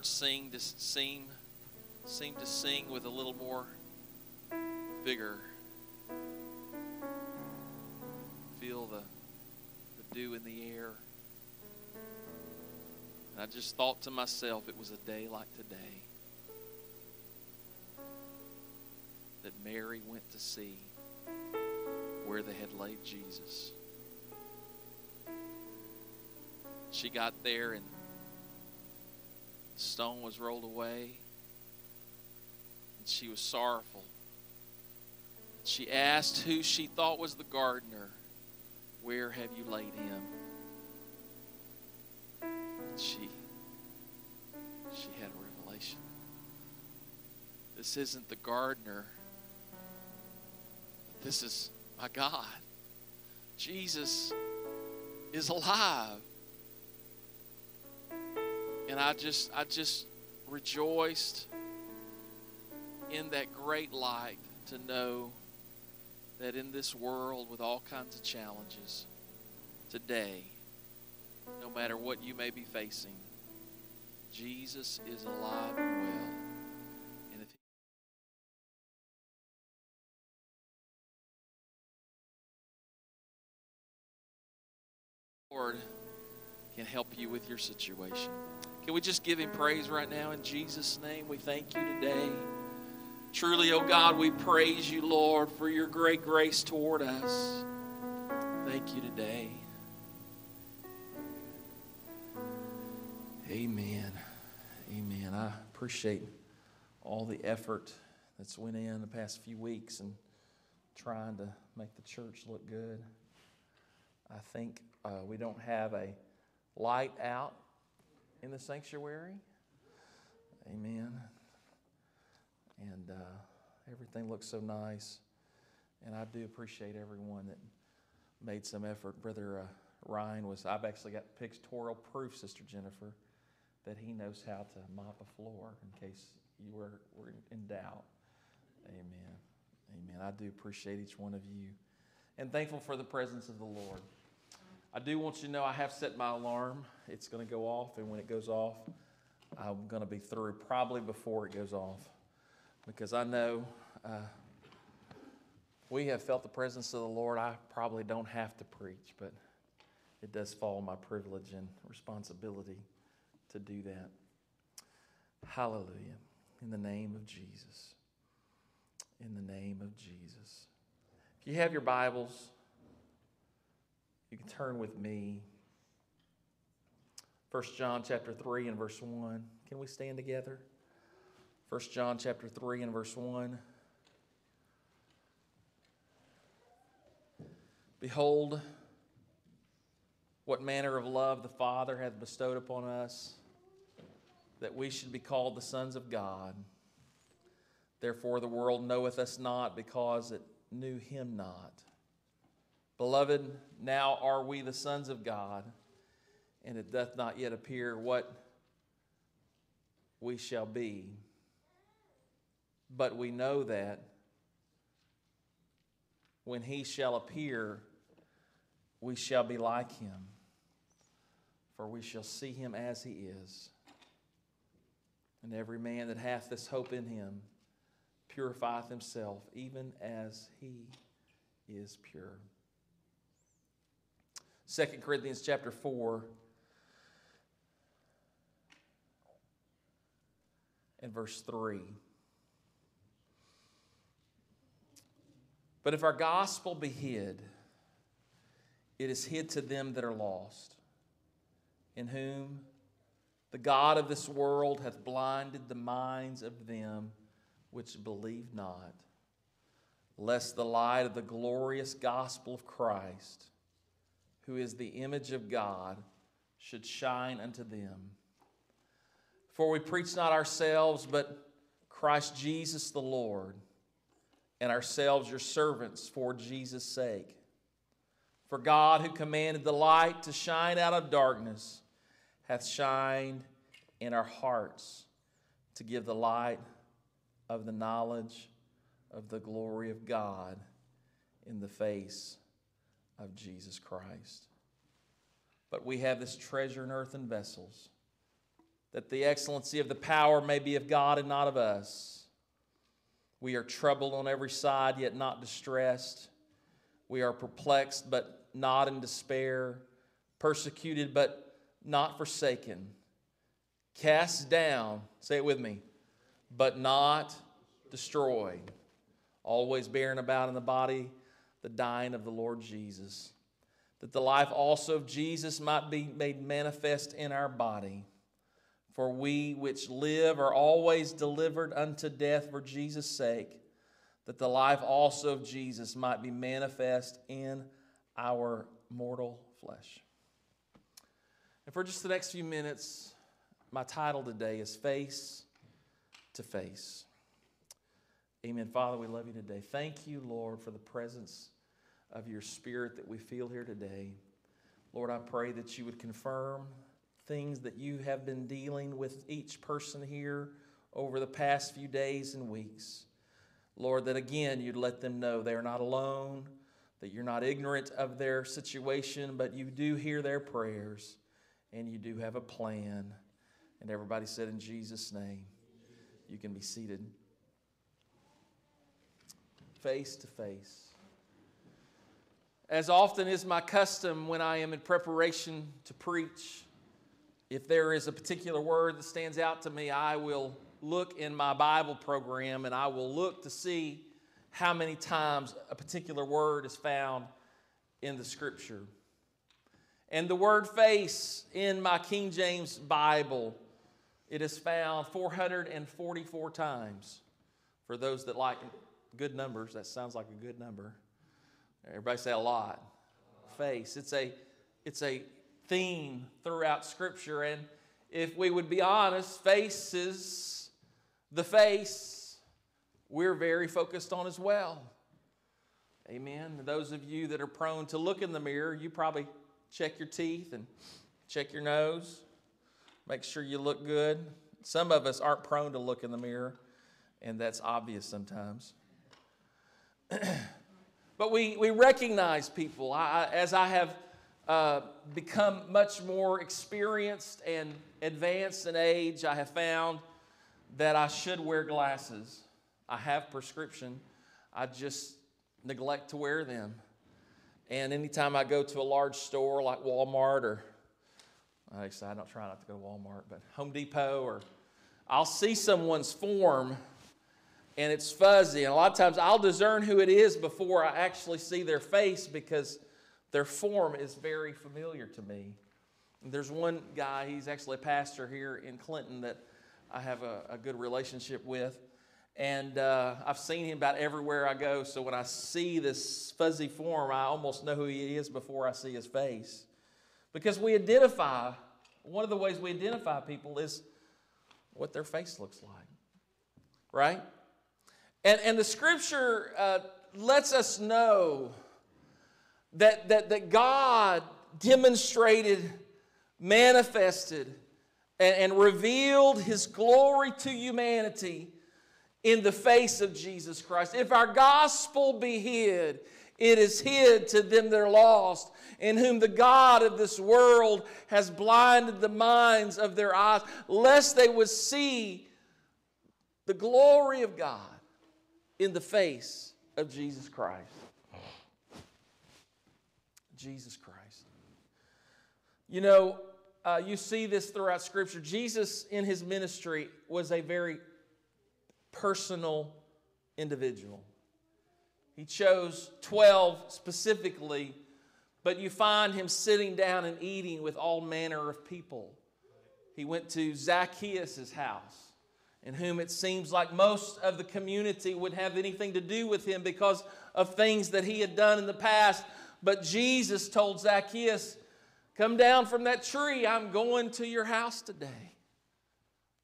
birds sing to seem seem to sing with a little more vigor. Feel the the dew in the air. And I just thought to myself, it was a day like today that Mary went to see where they had laid Jesus. She got there and stone was rolled away and she was sorrowful. She asked who she thought was the gardener, Where have you laid him? And she she had a revelation. This isn't the gardener. This is my God. Jesus is alive. And I just I just rejoiced in that great light to know that in this world with all kinds of challenges today no matter what you may be facing Jesus is alive and well Lord can help you with your situation. Can we just give him praise right now in Jesus' name? We thank you today. Truly, oh God, we praise you, Lord, for your great grace toward us. Thank you today. Amen. Amen. I appreciate all the effort that's went in the past few weeks and trying to make the church look good. I think uh, we don't have a light out in the sanctuary. Amen. And uh, everything looks so nice. And I do appreciate everyone that made some effort. Brother uh, Ryan was, I've actually got pictorial proof, Sister Jennifer, that he knows how to mop a floor in case you were, were in doubt. Amen. Amen. I do appreciate each one of you and thankful for the presence of the Lord. I do want you to know I have set my alarm. It's going to go off, and when it goes off, I'm going to be through probably before it goes off because I know uh, we have felt the presence of the Lord. I probably don't have to preach, but it does fall my privilege and responsibility to do that. Hallelujah. In the name of Jesus. In the name of Jesus. If you have your Bibles, you can turn with me. 1 John chapter 3 and verse 1. Can we stand together? 1 John chapter 3 and verse 1. Behold, what manner of love the Father hath bestowed upon us, that we should be called the sons of God. Therefore, the world knoweth us not because it knew him not. Beloved, now are we the sons of God, and it doth not yet appear what we shall be. But we know that when he shall appear, we shall be like him, for we shall see him as he is. And every man that hath this hope in him purifieth himself, even as he is pure. 2 Corinthians chapter 4 and verse 3. But if our gospel be hid, it is hid to them that are lost, in whom the God of this world hath blinded the minds of them which believe not, lest the light of the glorious gospel of Christ who is the image of God, should shine unto them. For we preach not ourselves, but Christ Jesus the Lord, and ourselves your servants for Jesus' sake. For God, who commanded the light to shine out of darkness, hath shined in our hearts to give the light of the knowledge of the glory of God in the face of Jesus Christ. But we have this treasure in earthen vessels that the excellency of the power may be of God and not of us. We are troubled on every side, yet not distressed. We are perplexed, but not in despair, persecuted, but not forsaken, cast down, say it with me, but not destroyed, always bearing about in the body the dying of the Lord Jesus, that the life also of Jesus might be made manifest in our body. For we which live are always delivered unto death for Jesus' sake, that the life also of Jesus might be manifest in our mortal flesh. And for just the next few minutes, my title today is Face to Face. Amen. Father, we love you today. Thank you, Lord, for the presence of your Spirit that we feel here today. Lord, I pray that you would confirm things that you have been dealing with each person here over the past few days and weeks. Lord, that again you'd let them know they are not alone, that you're not ignorant of their situation, but you do hear their prayers and you do have a plan. And everybody said, In Jesus' name, you can be seated face to face. As often is my custom when I am in preparation to preach, if there is a particular word that stands out to me, I will look in my Bible program and I will look to see how many times a particular word is found in the scripture. And the word face in my King James Bible, it is found 444 times. For those that like good numbers, that sounds like a good number. Everybody say a lot. Face. It's a it's a theme throughout Scripture. And if we would be honest, faces, the face, we're very focused on as well. Amen. those of you that are prone to look in the mirror, you probably check your teeth and check your nose, make sure you look good. Some of us aren't prone to look in the mirror, and that's obvious sometimes. but we, we recognize people. I, as I have uh, become much more experienced and advanced in age, I have found that I should wear glasses. I have prescription. I just neglect to wear them. And anytime I go to a large store like Walmart or actually I don't try not to go to Walmart, but Home Depot or I'll see someone's form and it's fuzzy. And a lot of times I'll discern who it is before I actually see their face because their form is very familiar to me. There's one guy, he's actually a pastor here in Clinton that I have a, a good relationship with. And uh, I've seen him about everywhere I go. So when I see this fuzzy form, I almost know who he is before I see his face. Because we identify, one of the ways we identify people is what their face looks like. Right? And, and the scripture uh, lets us know that, that, that God demonstrated, manifested, and, and revealed his glory to humanity in the face of Jesus Christ. If our gospel be hid, it is hid to them that are lost, in whom the God of this world has blinded the minds of their eyes, lest they would see the glory of God in the face of Jesus Christ. Jesus Christ. You know, uh, you see this throughout Scripture. Jesus, in his ministry, was a very personal individual. He chose 12 specifically, but you find him sitting down and eating with all manner of people. He went to Zacchaeus' house, in whom it seems like most of the community would have anything to do with him because of things that he had done in the past. But Jesus told Zacchaeus, Come down from that tree. I'm going to your house today.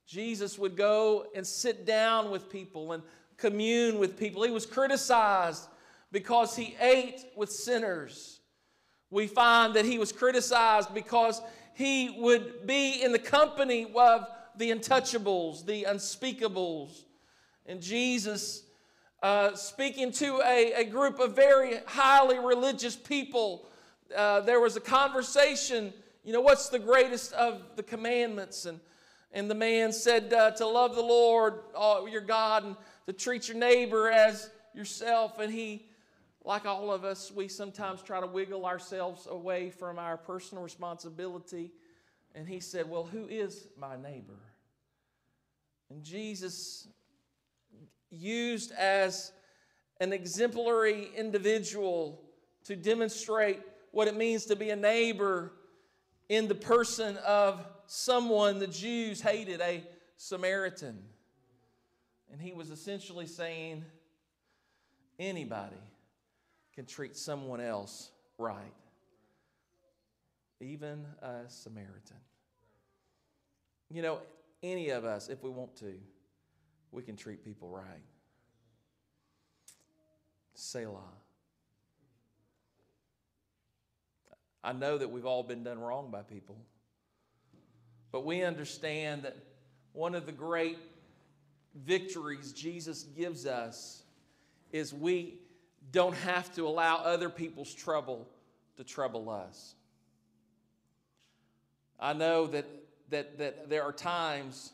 Jesus would go and sit down with people and commune with people. He was criticized because he ate with sinners. We find that he was criticized because he would be in the company of the untouchables, the unspeakables. And Jesus uh, speaking to a, a group of very highly religious people. Uh, there was a conversation, you know, what's the greatest of the commandments? And, And the man said uh, to love the Lord, uh, your God, and to treat your neighbor as yourself. And he, like all of us, we sometimes try to wiggle ourselves away from our personal responsibility. And he said, Well, who is my neighbor? And Jesus, used as an exemplary individual to demonstrate what it means to be a neighbor in the person of someone the Jews hated, a Samaritan. And he was essentially saying anybody can treat someone else right, even a Samaritan. You know, any of us, if we want to, we can treat people right. Selah. I know that we've all been done wrong by people, but we understand that one of the great victories Jesus gives us is we don't have to allow other people's trouble to trouble us. I know that, that, that there are times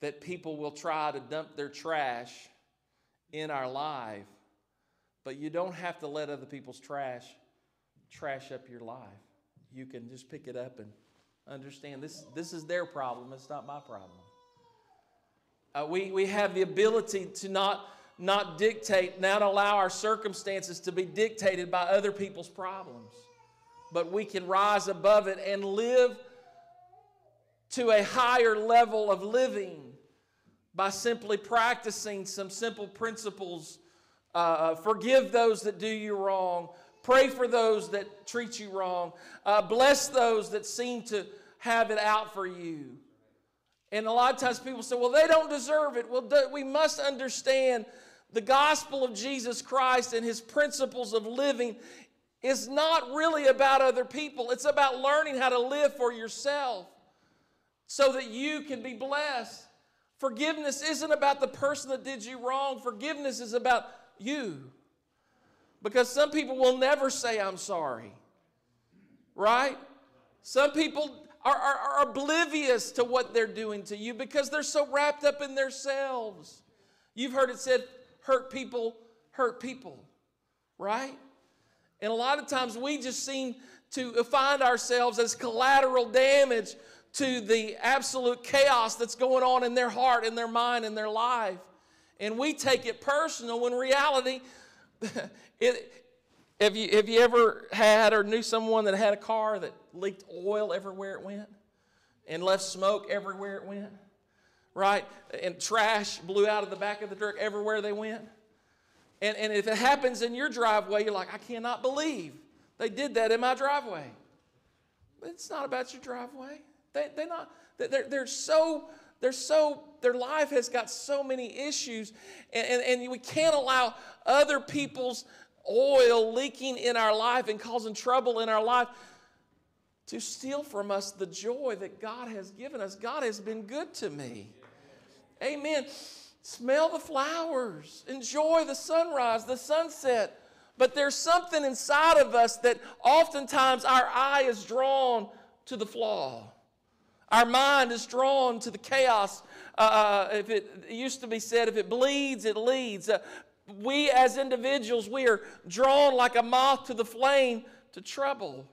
that people will try to dump their trash in our life, but you don't have to let other people's trash trash up your life. You can just pick it up and understand this, this is their problem, it's not my problem. Uh, we, we have the ability to not, not dictate, not allow our circumstances to be dictated by other people's problems, but we can rise above it and live to a higher level of living by simply practicing some simple principles. Uh, uh, forgive those that do you wrong. Pray for those that treat you wrong. Uh, bless those that seem to have it out for you. And a lot of times people say, well, they don't deserve it. Well, we must understand the gospel of Jesus Christ and his principles of living is not really about other people. It's about learning how to live for yourself so that you can be blessed. Forgiveness isn't about the person that did you wrong, forgiveness is about you. Because some people will never say, I'm sorry. Right? Some people are, are, are, oblivious to what they're doing to you because they're so wrapped up in themselves. You've heard it said, hurt people hurt people. Right? And a lot of times we just seem to find ourselves as collateral damage to the absolute chaos that's going on in their heart, in their mind, in their life. And we take it personal when reality, it, have, you, have you ever had or knew someone that had a car that leaked oil everywhere it went and left smoke everywhere it went? Right? And trash blew out of the back of the truck everywhere they went. And, and if it happens in your driveway, you're like, I cannot believe they did that in my driveway. But it's not about your driveway. They, they're not, they're, they're so, they're so, their life has got so many issues, and, and, and we can't allow other people's oil leaking in our life and causing trouble in our life to steal from us the joy that God has given us. God has been good to me. Amen. Smell the flowers, enjoy the sunrise, the sunset. But there's something inside of us that oftentimes our eye is drawn to the flaw. Our mind is drawn to the chaos. Uh, uh, if it, it, used to be said, if it bleeds, it leads. Uh, we as individuals, we are drawn like a moth to the flame to trouble.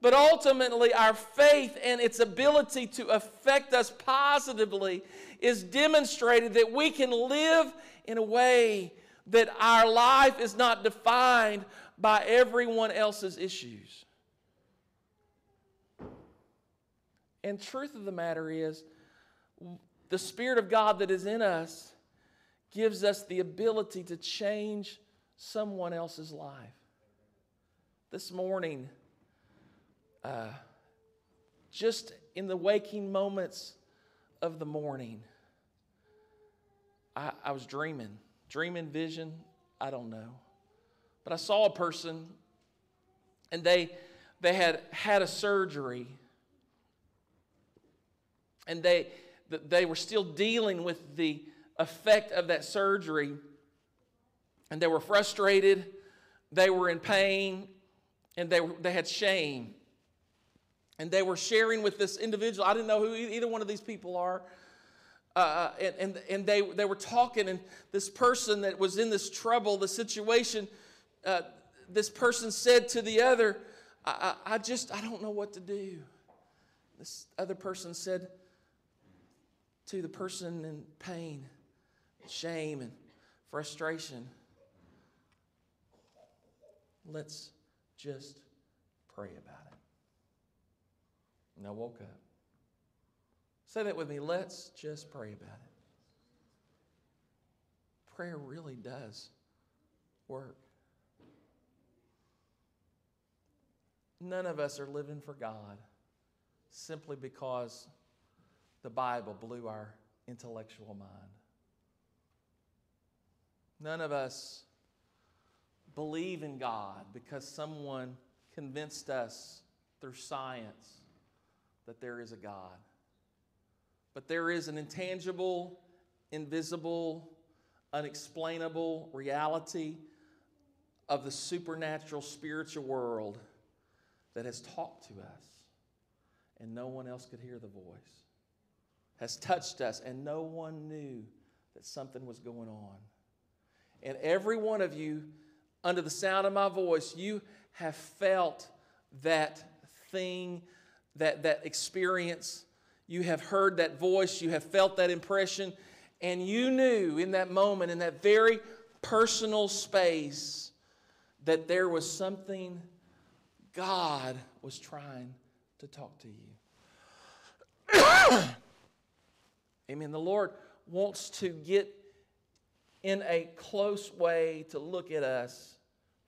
But ultimately, our faith and its ability to affect us positively is demonstrated that we can live in a way that our life is not defined by everyone else's issues. And truth of the matter is, the Spirit of God that is in us gives us the ability to change someone else's life. This morning, uh, just in the waking moments of the morning, I, I was dreaming, dreaming vision, I don't know. But I saw a person and they, they had had a surgery and they, they were still dealing with the effect of that surgery. And they were frustrated, they were in pain, and they, they had shame. And they were sharing with this individual. I didn't know who either one of these people are. Uh, uh, and and, and they, they were talking, and this person that was in this trouble, the situation, uh, this person said to the other, I, I, I just, I don't know what to do. This other person said to the person in pain, shame, and frustration, let's just pray about it. And I woke up. Say that with me. Let's just pray about it. Prayer really does work. None of us are living for God simply because the Bible blew our intellectual mind. None of us believe in God because someone convinced us through science that there is a God. But there is an intangible, invisible, unexplainable reality of the supernatural spiritual world that has talked to us and no one else could hear the voice, has touched us and no one knew that something was going on. And every one of you, under the sound of my voice, you have felt that thing, that, that experience. You have heard that voice, you have felt that impression, and you knew in that moment, in that very personal space, that there was something God was trying to talk to you. Amen. The Lord wants to get in a close way to look at us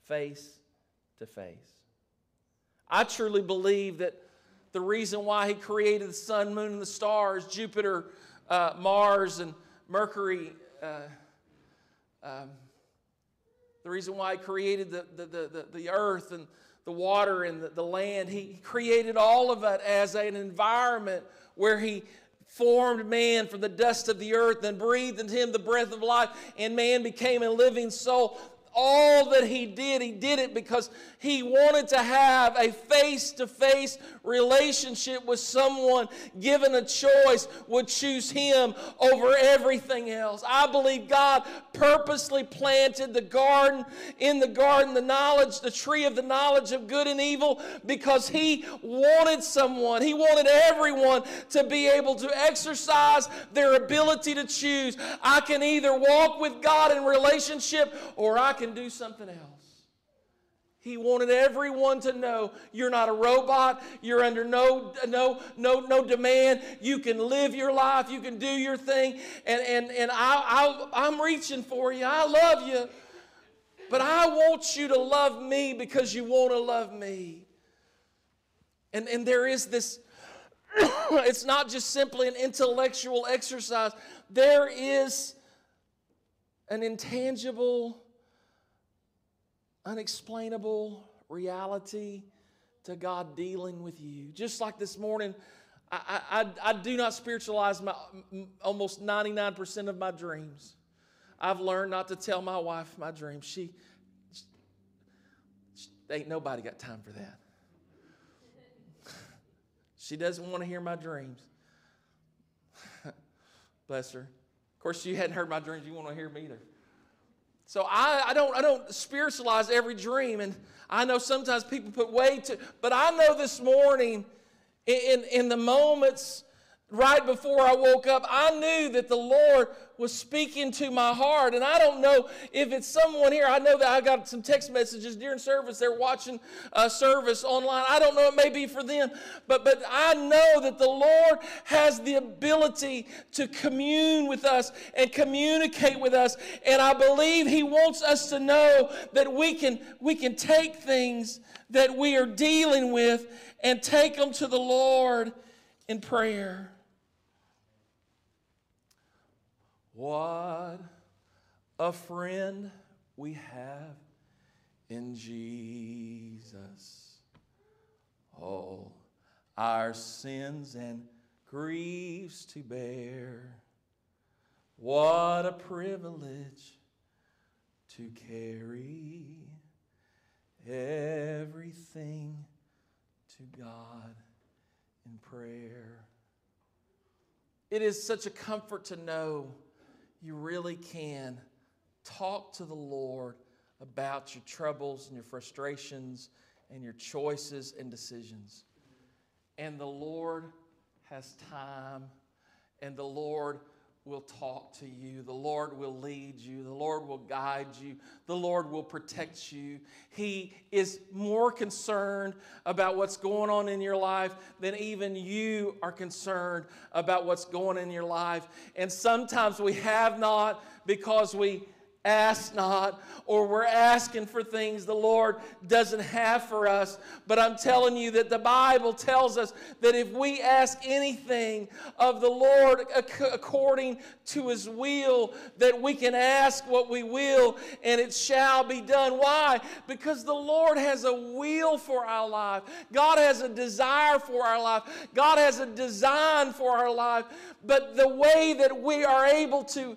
face to face. I truly believe that the reason why He created the sun, moon, and the stars, Jupiter, uh, Mars, and Mercury, uh, um, the reason why He created the, the, the, the earth and the water and the, the land, He created all of it as an environment where He formed man from the dust of the earth and breathed into him the breath of life, and man became a living soul all that he did, he did it because he wanted to have a face to face relationship with someone given a choice would choose him over everything else. I believe God purposely planted the garden in the garden, the knowledge, the tree of the knowledge of good and evil, because he wanted someone, he wanted everyone to be able to exercise their ability to choose. I can either walk with God in relationship or I can do something else. He wanted everyone to know you're not a robot. You're under no, no, no, no demand. You can live your life. You can do your thing. And, and, and I, I, I'm reaching for you. I love you. But I want you to love me because you want to love me. And, and there is this, it's not just simply an intellectual exercise, there is an intangible unexplainable reality to God dealing with you. Just like this morning, I, I, I do not spiritualize my, almost 99% of my dreams. I've learned not to tell my wife my dreams. She, she, she ain't nobody got time for that. she doesn't want to hear my dreams. Bless her. Of course, she hadn't heard my dreams. You won't to hear them either. So I, I, don't, I don't spiritualize every dream. And I know sometimes people put way too, but I know this morning in, in the moments right before I woke up, I knew that the Lord was speaking to my heart. And I don't know if it's someone here. I know that I got some text messages during service. They're watching a service online. I don't know. It may be for them. But, but I know that the Lord has the ability to commune with us and communicate with us. And I believe He wants us to know that we can, we can take things that we are dealing with and take them to the Lord in prayer. What a friend we have in Jesus. All our sins and griefs to bear. What a privilege to carry everything to God in prayer. It is such a comfort to know you really can talk to the Lord about your troubles and your frustrations and your choices and decisions. And the Lord has time, and the Lord will talk to you. The Lord will lead you. The Lord will guide you. The Lord will protect you. He is more concerned about what's going on in your life than even you are concerned about what's going in your life. And sometimes we have not because we ask not, or we're asking for things the Lord doesn't have for us. But I'm telling you that the Bible tells us that if we ask anything of the Lord according to his will, that we can ask what we will and it shall be done. Why? Because the Lord has a will for our life, God has a desire for our life, God has a design for our life. But the way that we are able to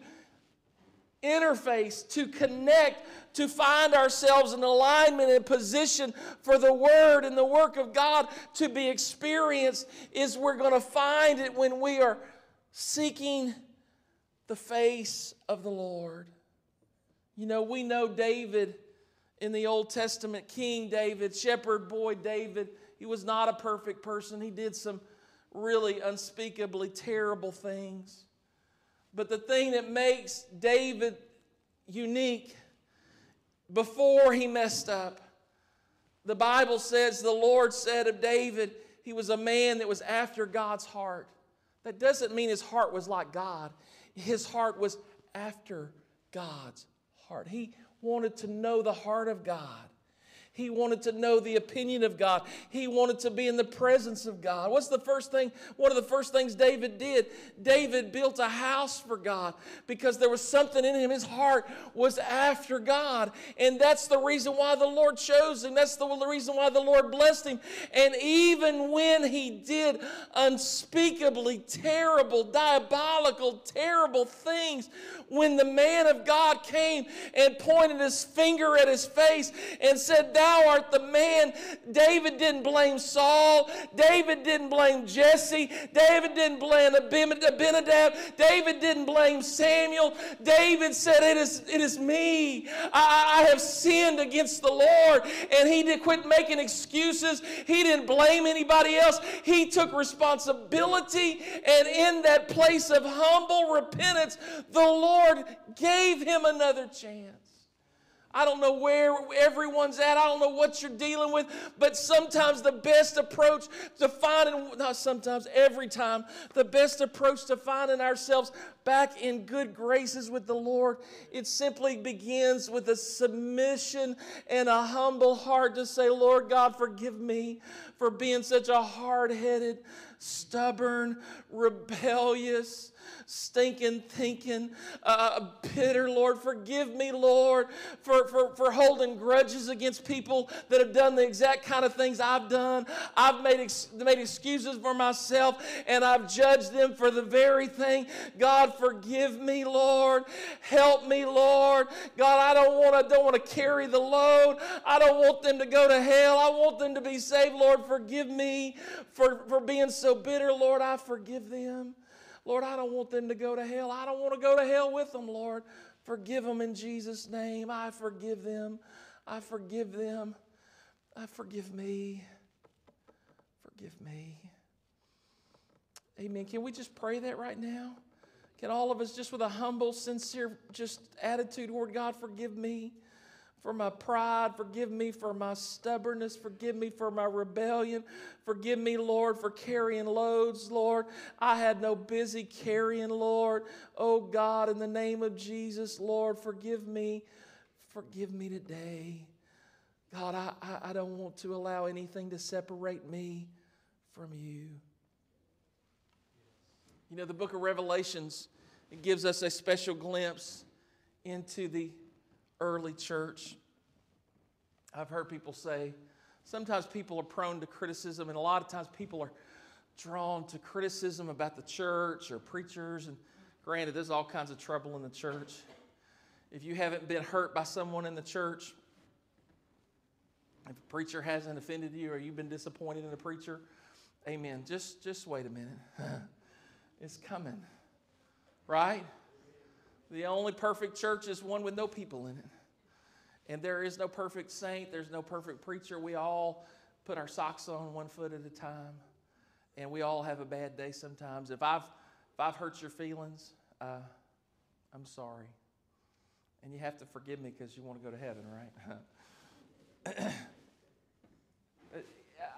interface, to connect, to find ourselves in alignment and position for the Word and the work of God to be experienced is we're going to find it when we are seeking the face of the Lord. You know, we know David in the Old Testament, King David, shepherd boy David. He was not a perfect person. He did some really unspeakably terrible things. But the thing that makes David unique before he messed up, the Bible says the Lord said of David, he was a man that was after God's heart. That doesn't mean his heart was like God, his heart was after God's heart. He wanted to know the heart of God. He wanted to know the opinion of God. He wanted to be in the presence of God. What's the first thing? One of the first things David did? David built a house for God because there was something in him. His heart was after God. And that's the reason why the Lord chose him. That's the reason why the Lord blessed him. And even when he did unspeakably terrible, diabolical, terrible things, when the man of God came and pointed his finger at his face and said, Thou art the man. David didn't blame Saul. David didn't blame Jesse. David didn't blame Abinadab. David didn't blame Samuel. David said, It is, it is me. I, I have sinned against the Lord. And he did quit making excuses. He didn't blame anybody else. He took responsibility. And in that place of humble repentance, the Lord gave him another chance. I don't know where everyone's at. I don't know what you're dealing with. But sometimes the best approach to finding, not sometimes, every time, the best approach to finding ourselves back in good graces with the Lord, it simply begins with a submission and a humble heart to say, Lord God, forgive me for being such a hard headed, stubborn, rebellious, stinking thinking, uh, bitter, Lord. Forgive me, Lord, for, for, for holding grudges against people that have done the exact kind of things I've done. I've made, ex- made excuses for myself and I've judged them for the very thing. God, forgive me, Lord. Help me, Lord. God, I don't want to don't want to carry the load. I don't want them to go to hell. I want them to be saved. Lord, forgive me for, for being so bitter. Lord, I forgive them. Lord, I don't want them to go to hell. I don't want to go to hell with them, Lord. Forgive them in Jesus' name. I forgive them. I forgive them. I forgive me. Forgive me. Amen. Can we just pray that right now? Can all of us just with a humble, sincere just attitude toward God, forgive me? For my pride. Forgive me for my stubbornness. Forgive me for my rebellion. Forgive me, Lord, for carrying loads, Lord. I had no busy carrying, Lord. Oh God, in the name of Jesus, Lord, forgive me. Forgive me today. God, I, I, I don't want to allow anything to separate me from you. You know, the book of Revelations, it gives us a special glimpse into the early church. I've heard people say sometimes people are prone to criticism, and a lot of times people are drawn to criticism about the church or preachers. And granted, there's all kinds of trouble in the church. If you haven't been hurt by someone in the church, if a preacher hasn't offended you or you've been disappointed in a preacher, Amen. Just, just wait a minute. it's coming. Right? The only perfect church is one with no people in it. And there is no perfect saint, there's no perfect preacher. We all put our socks on one foot at a time. And we all have a bad day sometimes. If I've, if I've hurt your feelings, uh, I'm sorry. And you have to forgive me because you want to go to heaven, right?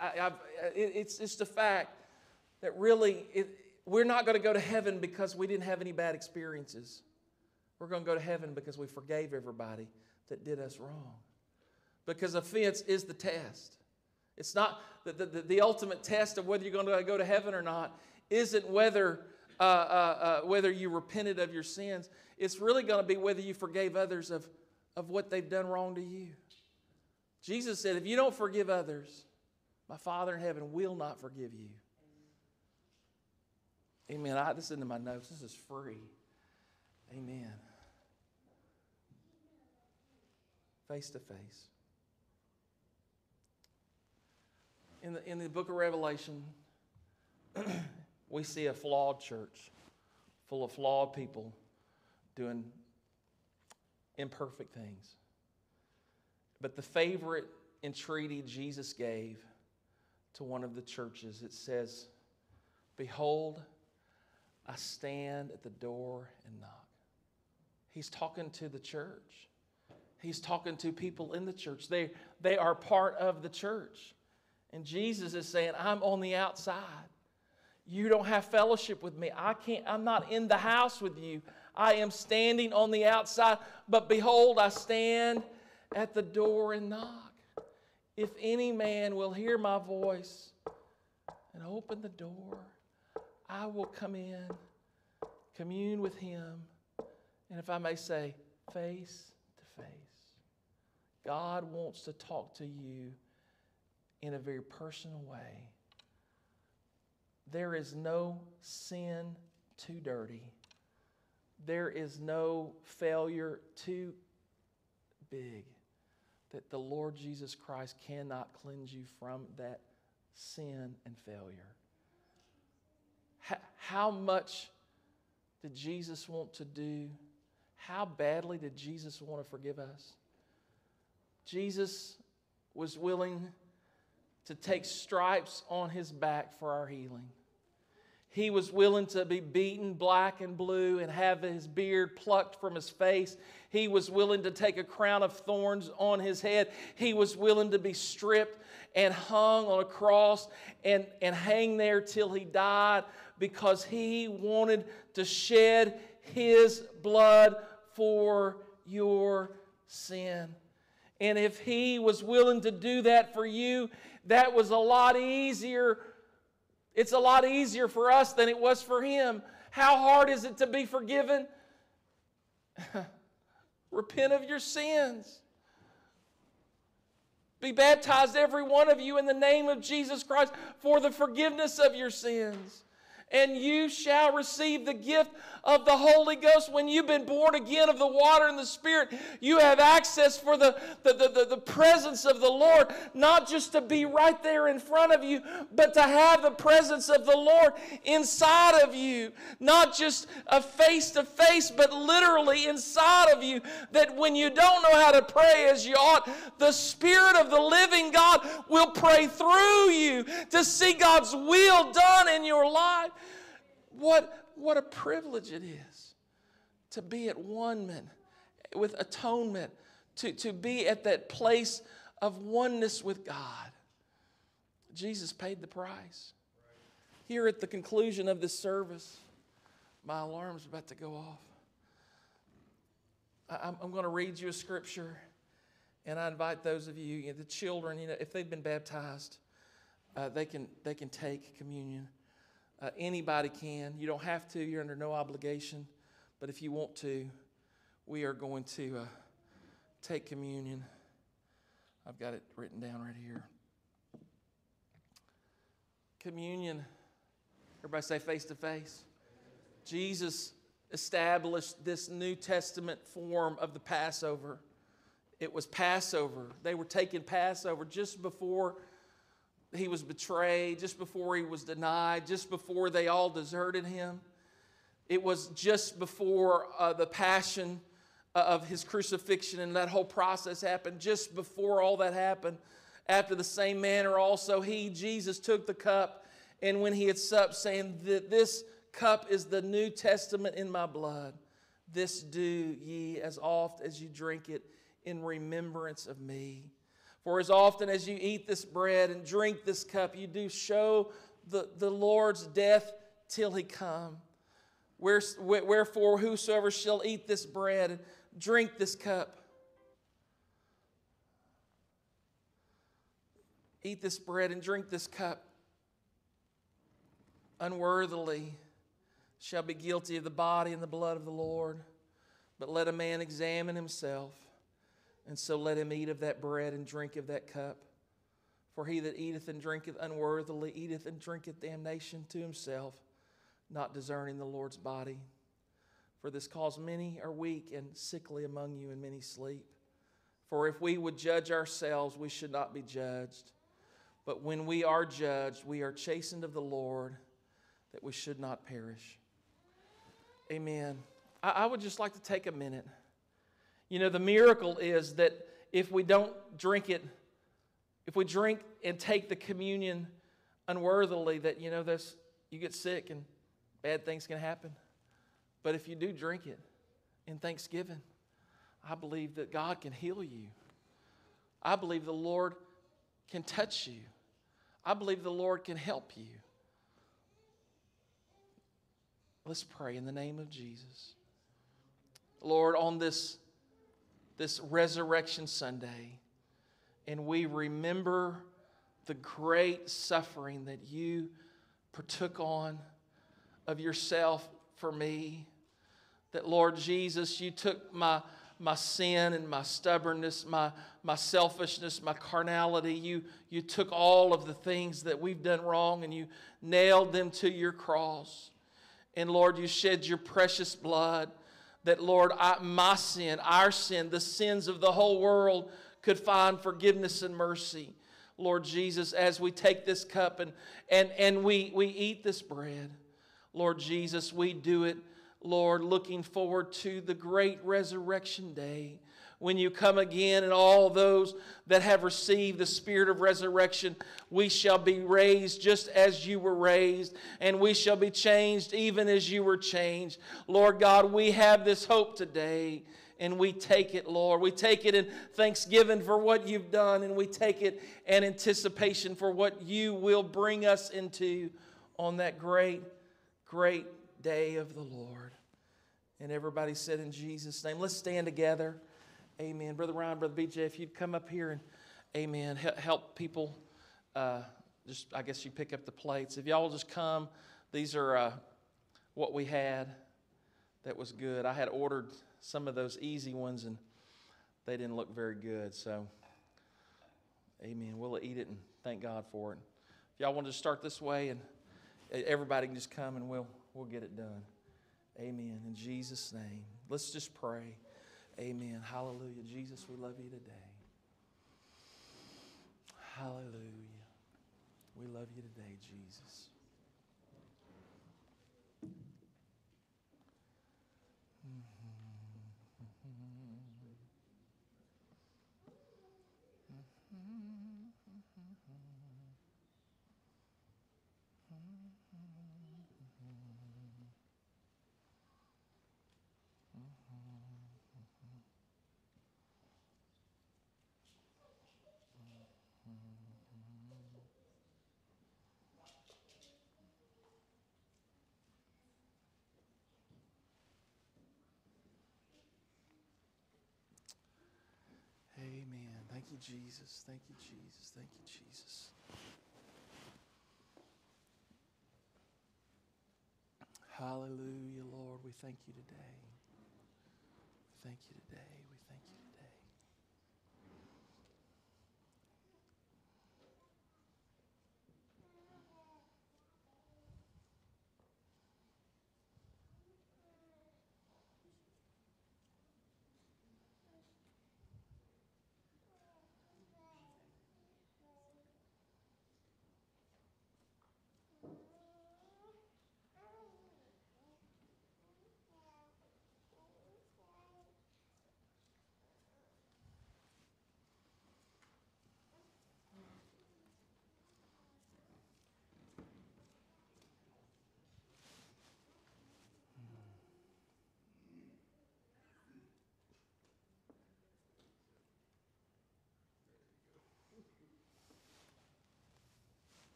I, I, it's just a fact that really it, we're not going to go to heaven because we didn't have any bad experiences. We're going to go to heaven because we forgave everybody that did us wrong. Because offense is the test. It's not the, the, the ultimate test of whether you're going to go to heaven or not, isn't whether, uh, uh, uh, whether you repented of your sins. It's really going to be whether you forgave others of, of what they've done wrong to you. Jesus said, if you don't forgive others, my Father in heaven will not forgive you. Amen. I, this is into my notes. This is free. Amen. Face to face. In the, in the book of Revelation, we see a flawed church full of flawed people doing imperfect things. But the favorite entreaty Jesus gave to one of the churches, it says, Behold, I stand at the door and knock. He's talking to the church. He's talking to people in the church. They, they are part of the church. And Jesus is saying, I'm on the outside. You don't have fellowship with me. I can't, I'm not in the house with you. I am standing on the outside. But behold, I stand at the door and knock. If any man will hear my voice and open the door, I will come in, commune with him, and if I may say, face to face. God wants to talk to you in a very personal way. There is no sin too dirty. There is no failure too big that the Lord Jesus Christ cannot cleanse you from that sin and failure. How much did Jesus want to do? How badly did Jesus want to forgive us? Jesus was willing to take stripes on his back for our healing. He was willing to be beaten black and blue and have his beard plucked from his face. He was willing to take a crown of thorns on his head. He was willing to be stripped and hung on a cross and, and hang there till he died because he wanted to shed his blood for your sin. And if he was willing to do that for you, that was a lot easier. It's a lot easier for us than it was for him. How hard is it to be forgiven? Repent of your sins. Be baptized, every one of you, in the name of Jesus Christ for the forgiveness of your sins and you shall receive the gift of the Holy Ghost. When you've been born again of the water and the Spirit, you have access for the, the, the, the, presence of the Lord, not just to be right there in front of you, but to have the presence of the Lord inside of you. Not just a face to face, but literally inside of you. That when you don't know how to pray as you ought, the Spirit of the living God will pray through you to see God's will done in your life. What, what a privilege it is to be at one man, with atonement, to, to be at that place of oneness with God. Jesus paid the price. Here at the conclusion of this service, my alarm's about to go off. I'm, I'm going to read you a scripture, and I invite those of you, you know, the children, you know, if they've been baptized, uh, they, can, they can take communion. Uh, anybody can. You don't have to, you're under no obligation. But if you want to, we are going to uh, take communion. I've got it written down right here. Communion, everybody say face to face. Jesus established this New Testament form of the Passover. It was Passover. They were taking Passover just before he was betrayed, just before he was denied, just before they all deserted him. It was just before uh, the passion uh, of his crucifixion and that whole process happened, just before all that happened. After the same manner, also, he, Jesus, took the cup, and when he had supped, saying that this cup is the New Testament in my blood, this do ye as oft as you drink it in remembrance of me. For as often as you eat this bread and drink this cup, you do show the, the Lord's death till he come. Wherefore, whosoever shall eat this bread and drink this cup, eat this bread and drink this cup unworthily shall be guilty of the body and the blood of the Lord. But let a man examine himself and so let him eat of that bread and drink of that cup. For he that eateth and drinketh unworthily eateth and drinketh damnation to himself, not discerning the Lord's body. For this cause many are weak and sickly among you, and many sleep. For if we would judge ourselves, we should not be judged. But when we are judged, we are chastened of the Lord, that we should not perish. Amen. I, I would just like to take a minute. You know, the miracle is that if we don't drink it, if we drink and take the communion unworthily, that, you know, this, you get sick and bad things can happen. But if you do drink it in thanksgiving, I believe that God can heal you. I believe the Lord can touch you. I believe the Lord can help you. Let's pray in the name of Jesus. Lord, on this this Resurrection Sunday and we remember the great suffering that you partook on of yourself for me. That, Lord Jesus, you took my, my sin and my stubbornness, my, my selfishness, my carnality. You, you took all of the things that we've done wrong and you nailed them to your cross. And Lord, you shed your precious blood that, Lord, I, my sin, our sin, the sins of the whole world could find forgiveness and mercy. Lord Jesus, as we take this cup and, and, and we, we eat this bread, Lord Jesus, we do it, Lord, looking forward to the great resurrection day when you come again, and all those that have received the spirit of resurrection, we shall be raised just as you were raised, and we shall be changed even as you were changed. Lord God, we have this hope today. And we take it, Lord. We take it in thanksgiving for what you've done, and we take it in anticipation for what you will bring us into on that great, great day of the Lord. And everybody said in Jesus' name, let's stand together. Amen. Brother Ryan, Brother BJ, if you'd come up here and, amen, help people. Uh, just, I guess you pick up the plates. If y'all just come, these are uh, what we had that was good. I had ordered some of those easy ones and they didn't look very good. So, amen. We'll eat it and thank God for it. If y'all want to start this way and everybody can just come and we'll, we'll get it done. Amen. In Jesus' name. Let's just pray. Amen. Hallelujah. Jesus, we love you today. Hallelujah. We love you today, Jesus. Thank you, Jesus. Thank you, Jesus. Thank you, Jesus. Hallelujah, Lord. We thank you today. Thank you today.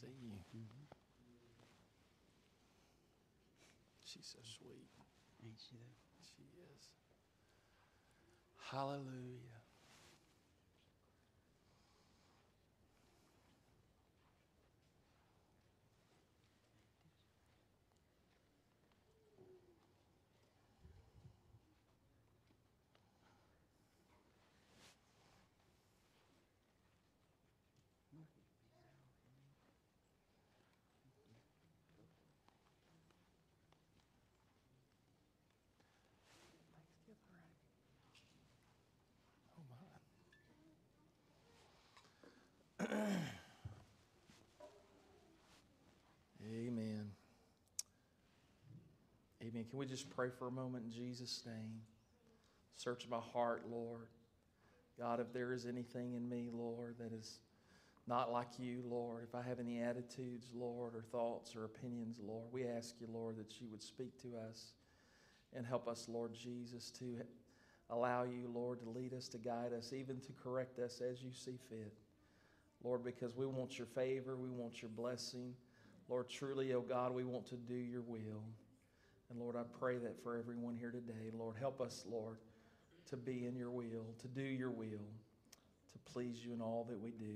See you. Mm-hmm. She's so sweet. Ain't she though? She is. Hallelujah. Oh, my. Amen. Can we just pray for a moment in Jesus' name? Search my heart, Lord. God, if there is anything in me, Lord, that is not like you, Lord, if I have any attitudes, Lord, or thoughts or opinions, Lord, we ask you, Lord, that you would speak to us and help us, Lord Jesus, to allow you, Lord, to lead us, to guide us, even to correct us as you see fit. Lord, because we want your favor, we want your blessing. Lord, truly, oh God, we want to do your will. And Lord, I pray that for everyone here today. Lord, help us, Lord, to be in your will, to do your will, to please you in all that we do.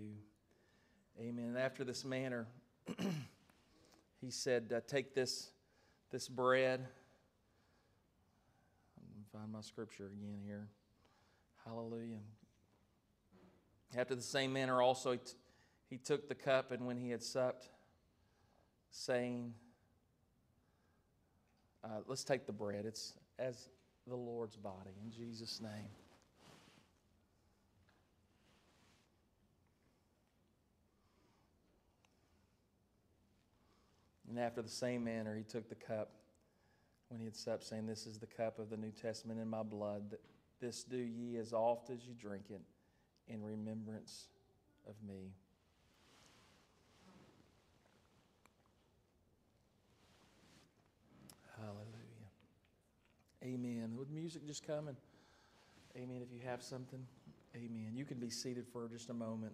Amen. After this manner, he said, uh, Take this, this bread. Me find my scripture again here. Hallelujah. After the same manner, also, he, t- he took the cup, and when he had supped, saying, uh, Let's take the bread. It's as the Lord's body, in Jesus' name. And after the same manner, he took the cup when he had supped, saying, This is the cup of the New Testament in my blood. This do ye as oft as you drink it in remembrance of me. Hallelujah. Amen. With music just coming. Amen. If you have something, amen. You can be seated for just a moment,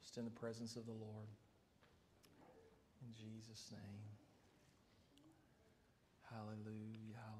just in the presence of the Lord. In Jesus' name. Hallelujah.